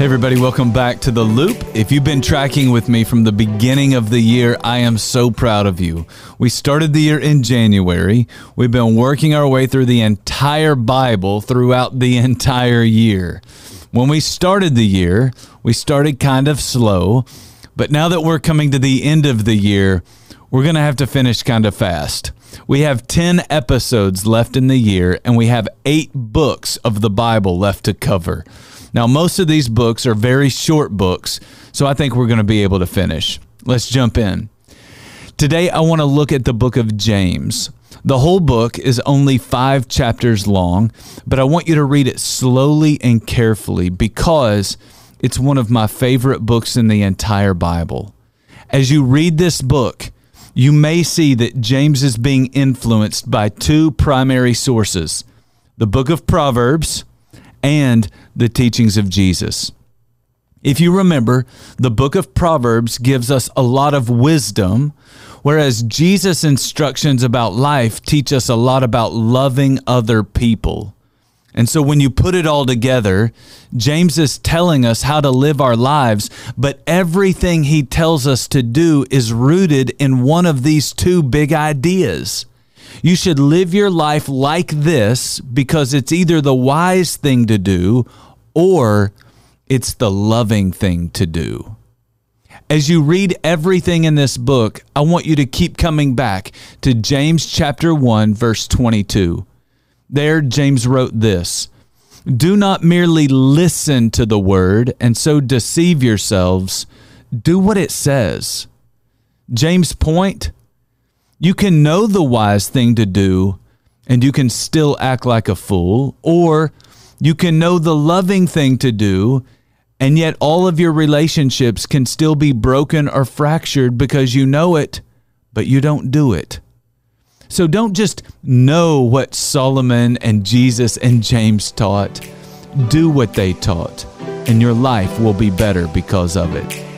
Hey, everybody, welcome back to The Loop. If you've been tracking with me from the beginning of the year, I am so proud of you. We started the year in January. We've been working our way through the entire Bible throughout the entire year. When we started the year, we started kind of slow, but now that we're coming to the end of the year, we're going to have to finish kind of fast. We have 10 episodes left in the year, and we have eight books of the Bible left to cover. Now, most of these books are very short books, so I think we're going to be able to finish. Let's jump in. Today, I want to look at the book of James. The whole book is only five chapters long, but I want you to read it slowly and carefully because it's one of my favorite books in the entire Bible. As you read this book, you may see that James is being influenced by two primary sources the book of Proverbs and the teachings of Jesus. If you remember, the book of Proverbs gives us a lot of wisdom, whereas Jesus' instructions about life teach us a lot about loving other people. And so when you put it all together, James is telling us how to live our lives, but everything he tells us to do is rooted in one of these two big ideas. You should live your life like this because it's either the wise thing to do or it's the loving thing to do. As you read everything in this book, I want you to keep coming back to James chapter 1 verse 22. There James wrote this: Do not merely listen to the word and so deceive yourselves, do what it says. James' point you can know the wise thing to do and you can still act like a fool, or you can know the loving thing to do and yet all of your relationships can still be broken or fractured because you know it, but you don't do it. So don't just know what Solomon and Jesus and James taught, do what they taught, and your life will be better because of it.